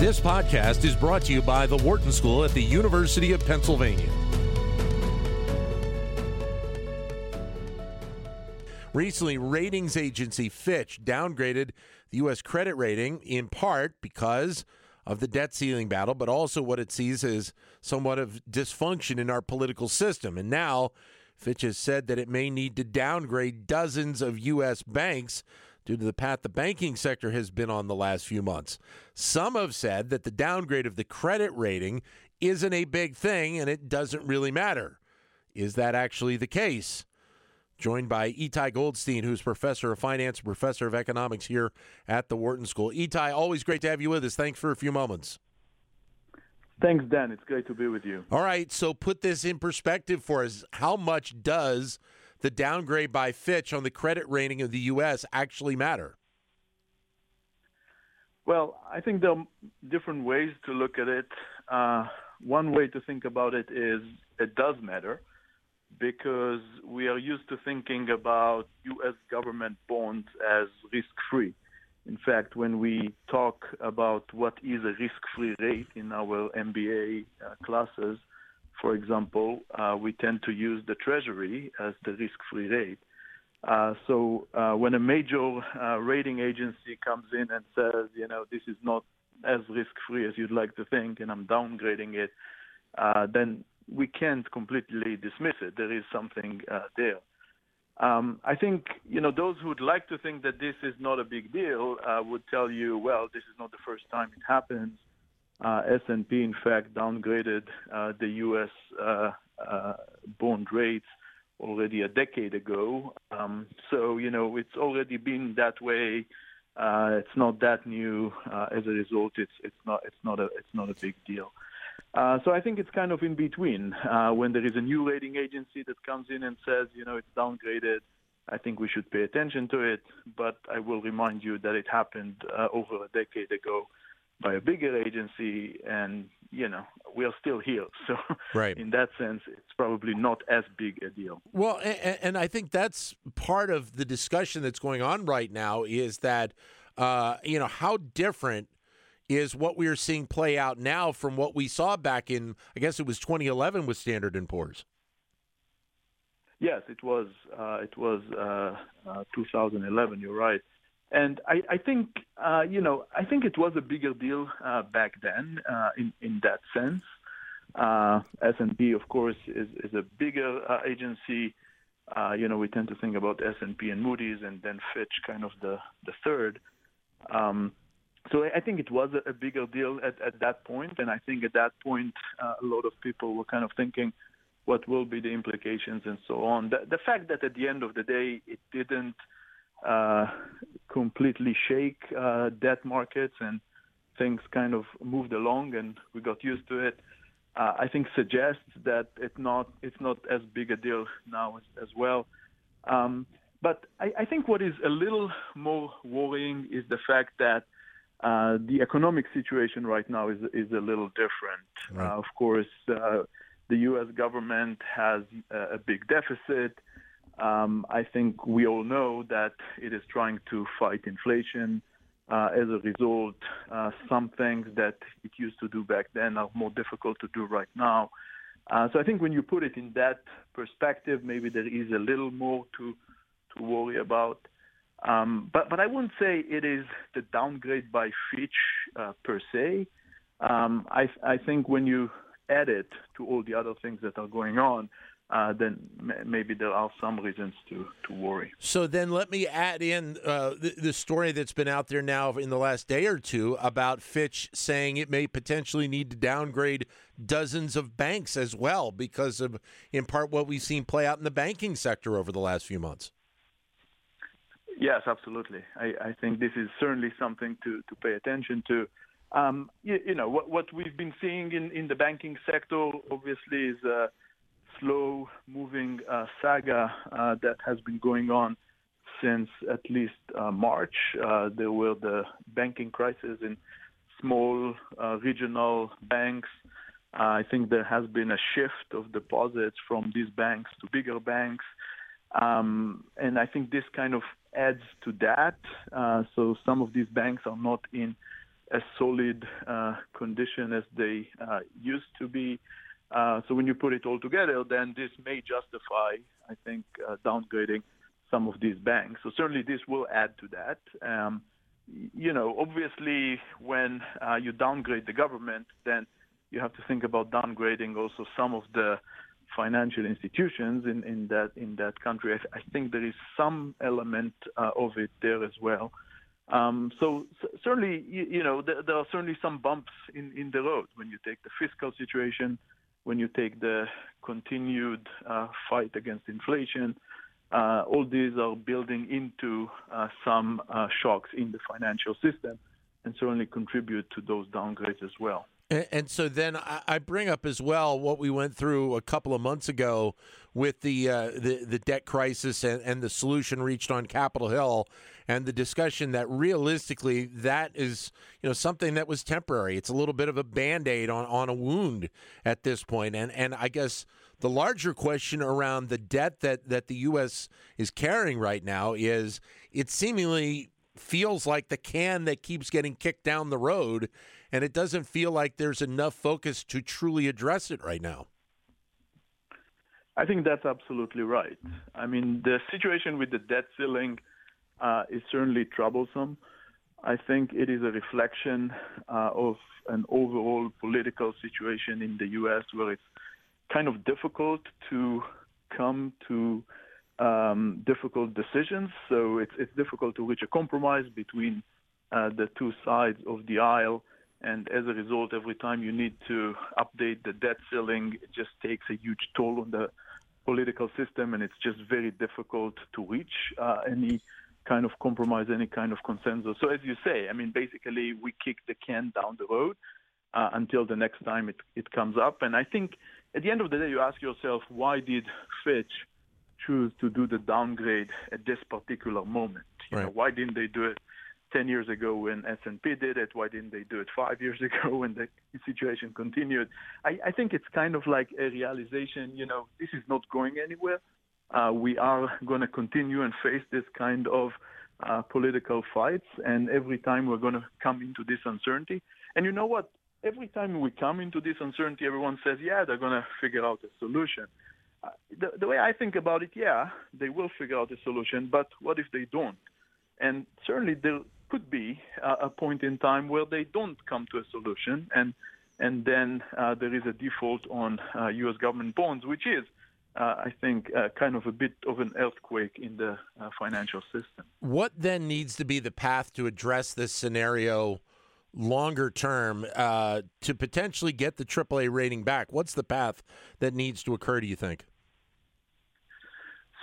This podcast is brought to you by the Wharton School at the University of Pennsylvania. Recently, ratings agency Fitch downgraded the U.S. credit rating in part because of the debt ceiling battle, but also what it sees as somewhat of dysfunction in our political system. And now, Fitch has said that it may need to downgrade dozens of U.S. banks due to the path the banking sector has been on the last few months. Some have said that the downgrade of the credit rating isn't a big thing and it doesn't really matter. Is that actually the case? Joined by Itay Goldstein, who's professor of finance and professor of economics here at the Wharton School. Itay, always great to have you with us. Thanks for a few moments. Thanks, Dan. It's great to be with you. All right, so put this in perspective for us. How much does the downgrade by Fitch on the credit rating of the U.S. actually matter? Well, I think there are different ways to look at it. Uh, one way to think about it is it does matter because we are used to thinking about U.S. government bonds as risk free. In fact, when we talk about what is a risk free rate in our MBA uh, classes, for example, uh, we tend to use the Treasury as the risk-free rate. Uh, so uh, when a major uh, rating agency comes in and says, you know, this is not as risk-free as you'd like to think, and I'm downgrading it, uh, then we can't completely dismiss it. There is something uh, there. Um, I think you know those who would like to think that this is not a big deal would tell you, well, this is not the first time it happens. Uh, S&P, in fact, downgraded uh, the U.S. Uh, bond rates already a decade ago. Um, so you know it's already been that way. Uh, it's not that new. Uh, as a result, it's it's not it's not a it's not a big deal. Uh, so I think it's kind of in between. when there is a new rating agency that comes in and says, you know, it's downgraded, I think we should pay attention to it. But I will remind you that it happened over a decade ago by a bigger agency, and you know we are still here. So, right. in that sense, it's probably not as big a deal. Well, and, and I think that's part of the discussion that's going on right now is that uh, you know how different is what we are seeing play out now from what we saw back in I guess it was 2011 with Standard and Poor's. Yes, it was. Uh, it was uh, uh 2011. You're right. And I, I think, uh, you know, I think it was a bigger deal uh, back then uh, in in that sense. Uh, S&P, of course, is, is a bigger uh, agency. Uh, you know, we tend to think about S&P and Moody's, and then Fitch, kind of the the third. Um, so I think it was a, bigger deal at, at that point, and I think at that point, a lot of people were kind of thinking, what will be the implications and so on. The, the fact that at the end of the day, it didn't completely shake uh, debt markets and things kind of moved along and we got used to it. Uh, I think suggests that it's not it's not as big a deal now as, as well. Um, but I, I, think what is a little more worrying is the fact that uh, the economic situation right now is is a little different. Right. Uh, of course, uh, the U.S. government has a big deficit. Um, I think we all know that it is trying to fight inflation. Uh, as a result, uh, some things that it used to do back then are more difficult to do right now. Uh, so I think when you put it in that perspective, maybe there is a little more to to worry about. Um, but but I wouldn't say it is the downgrade by Fitch uh, per se. Um, I I think when you add it to all the other things that are going on, uh, then maybe there are some reasons to, to worry. So then let me add in uh, the, the, story that's been out there now in the last day or two about Fitch saying it may potentially need to downgrade dozens of banks as well because of, in part, what we've seen play out in the banking sector over the last few months. Yes, absolutely. I, I think this is certainly something to, to pay attention to. Um, you, you, know, what, what we've been seeing in, in the banking sector obviously is uh, slow moving uh, saga uh, that has been going on since at least uh, March. There were the banking crisis in small regional banks. I think there has been a shift of deposits from these banks to bigger banks. Um, and I think this kind of adds to that. so some of these banks are not in as solid condition as they used to be. Uh, so when you put it all together, then this may justify, I think, uh, downgrading some of these banks. So certainly this will add to that. Um, you know, obviously, when uh, you downgrade the government, then you have to think about downgrading also some of the financial institutions in, in that in that country. I, I think there is some element uh, of it there as well. Um, so certainly, you, you know, there, there, are certainly some bumps in, in the road when you take the fiscal situation, when you take the continued uh, fight against inflation. Uh, all these are building into uh, some shocks in the financial system and certainly contribute to those downgrades as well. And, and so then I bring up as well what we went through a couple of months ago with the uh, the, the debt crisis and, and the solution reached on Capitol Hill, and the discussion that realistically that is you know something that was temporary. It's a little bit of a band aid on, on a wound at this point, and and I guess the larger question around the debt that that the U.S. is carrying right now is it seemingly feels like the can that keeps getting kicked down the road and it doesn't feel like there's enough focus to truly address it right now. I think that's absolutely right. I mean, the situation with the debt ceiling uh, is certainly troublesome. I think it is a reflection uh, of an overall political situation in the U.S. where it's kind of difficult to come to um, difficult decisions. So it's, it's difficult to reach a compromise between uh, the two sides of the aisle. And as a result, every time you need to update the debt ceiling, it just takes a huge toll on the political system, and it's just very difficult to reach uh, any kind of compromise, any kind of consensus. So, as you say, I mean, basically, we kick the can down the road uh, until the next time it, it comes up. And I think at the end of the day, you ask yourself, why did Fitch choose to do the downgrade at this particular moment? You right. know, why didn't they do it 10 years ago when S&P did it? Why didn't they do it five years ago when the situation continued? I, I think it's kind of like a realization, you know, this is not going anywhere. Uh, we are going to continue and face this kind of uh, political fights, and every time we're going to come into this uncertainty. And you know what? Every time we come into this uncertainty, everyone says, yeah, they're going to figure out a solution. Uh, the, the way I think about it, yeah, they will figure out a solution, but what if they don't? And certainly there could be uh, a point in time where they don't come to a solution, and and then uh, there is a default on uh, U.S. government bonds, which is, uh, I think, uh, kind of a bit of an earthquake in the uh, financial system. What then needs to be the path to address this scenario? Longer term, to potentially get the AAA rating back, what's the path that needs to occur? Do you think?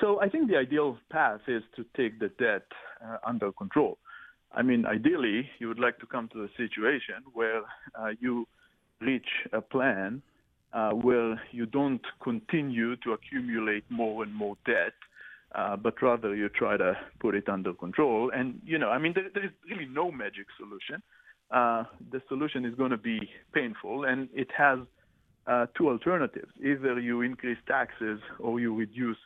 So I think the ideal path is to take the debt under control. I mean, ideally, you would like to come to a situation where uh, you reach a plan uh, where you don't continue to accumulate more and more debt, uh, but rather you try to put it under control. And, you know, I mean, there, there is really no magic solution. Uh, the solution is going to be painful, and it has uh, two alternatives. Either you increase taxes or you reduce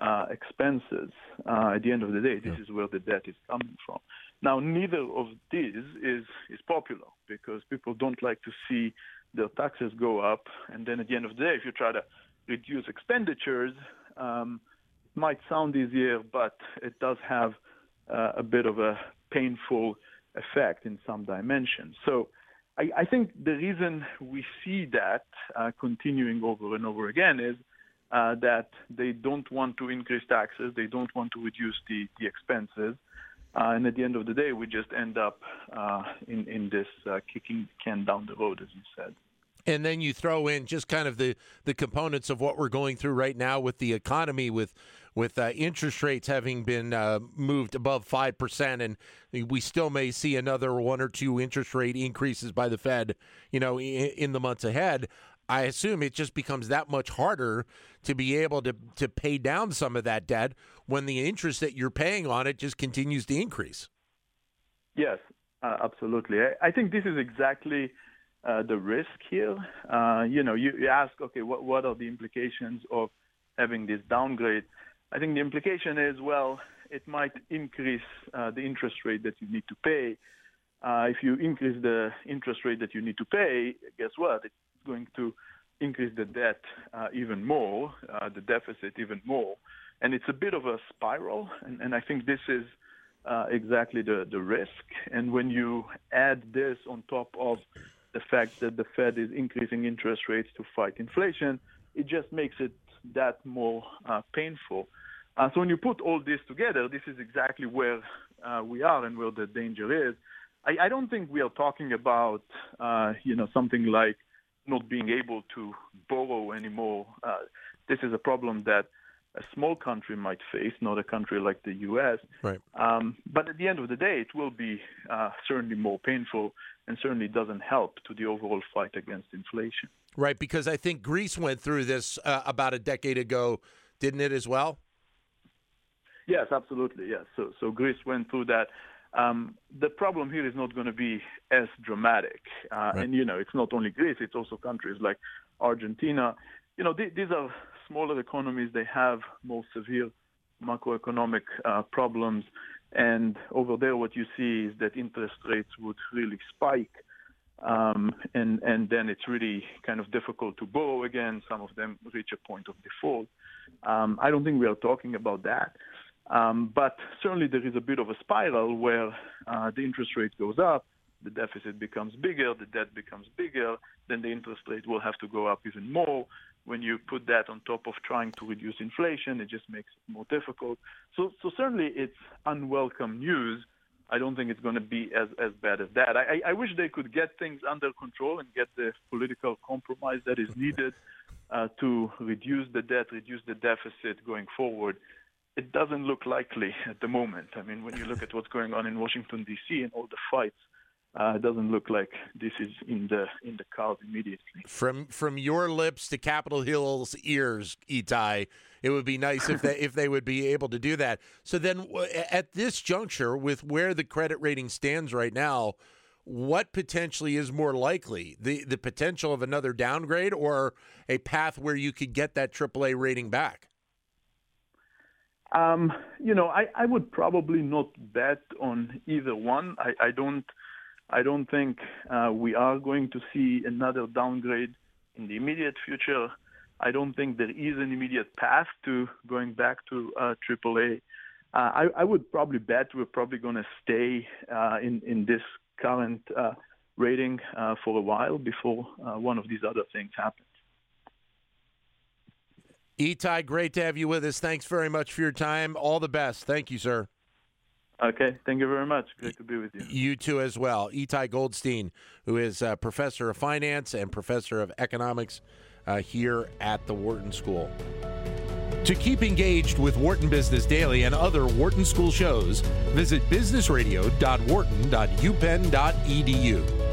uh, expenses. at the end of the day, this yeah. is where the debt is coming from. Now, neither of these is, is popular because people don't like to see their taxes go up. And then at the end of the day, if you try to reduce expenditures, um, it might sound easier, but it does have uh, a bit of a painful effect in some dimensions. So I, I think the reason we see that uh, continuing over and over again is uh, that they don't want to increase taxes, they don't want to reduce the, the expenses. Uh, and at the end of the day, we just end up uh, in in this uh, kicking the can down the road, as you said. And then you throw in just kind of the the components of what we're going through right now with the economy, with with uh, interest rates having been uh, moved above five percent, and we still may see another one or two interest rate increases by the Fed, you know, in, in the months ahead. I assume it just becomes that much harder to be able to to pay down some of that debt when the interest that you're paying on it just continues to increase. Yes, uh, absolutely. I, I, think this is exactly uh, the risk here. Uh, you know, you, you, ask, okay, what what are the implications of having this downgrade? I think the implication is, well, it might increase uh, the interest rate that you need to pay. uh, if you increase the interest rate that you need to pay, guess what? It's going to increase the debt uh, even more, uh, the deficit even more. And it's a bit of a spiral. And, and I think this is uh, exactly the, the risk. And when you add this on top of the fact that the Fed is increasing interest rates to fight inflation, it just makes it that more uh, painful. Uh, so when you put all this together, this is exactly where uh, we are and where the danger is. I, I don't think we are talking about, you know, something like not being able to borrow anymore. Uh, this is a problem that a small country might face, not a country like the U.S. Right. Um, but at the end of the day, it will be uh, certainly more painful and certainly doesn't help to the overall fight against inflation. Right, because I think Greece went through this uh, about a decade ago, didn't it as well? Yes, absolutely. Yes. So, so Greece went through that. Um, the problem here is not going to be as dramatic, uh, right. and you know, it's not only Greece; it's also countries like Argentina. You know, th- these are smaller economies. They have more severe macroeconomic uh, problems, and over there, what you see is that interest rates would really spike, um, and and then it's really kind of difficult to borrow again. Some of them reach a point of default. Um, I don't think we are talking about that. Um, but certainly there is a bit of a spiral where uh, the interest rate goes up, the deficit becomes bigger, the debt becomes bigger, then the interest rate will have to go up even more. When you put that on top of trying to reduce inflation, it just makes it more difficult. So, so certainly it's unwelcome news. I don't think it's going to be as, as bad as that. I, I wish they could get things under control and get the political compromise that is needed uh, to reduce the debt, reduce the deficit going forward it doesn't look likely at the moment. I mean, when you look at what's going on in Washington D.C. and all the fights, uh, it doesn't look like this is in the in the cards immediately. From from your lips to Capitol Hill's ears, Itay, it would be nice if they if they would be able to do that. So then, at this juncture, with where the credit rating stands right now, what potentially is more likely the the potential of another downgrade or a path where you could get that AAA rating back? Um, you know, I, I would probably not bet on either one. I, I don't, I don't think uh, we are going to see another downgrade in the immediate future. I don't think there is an immediate path to going back to uh, AAA. Uh, I, I would probably bet we're probably going to stay uh, in in this current uh, rating uh, for a while before one of these other things happens. Itay, great to have you with us. Thanks very much for your time. All the best. Thank you, sir. Okay, thank you very much. Great to be with you. You too, as well. Itay Goldstein, who is a professor of finance and professor of economics uh, here at the Wharton School. To keep engaged with Wharton Business Daily and other Wharton School shows, visit businessradio.wharton.upenn.edu.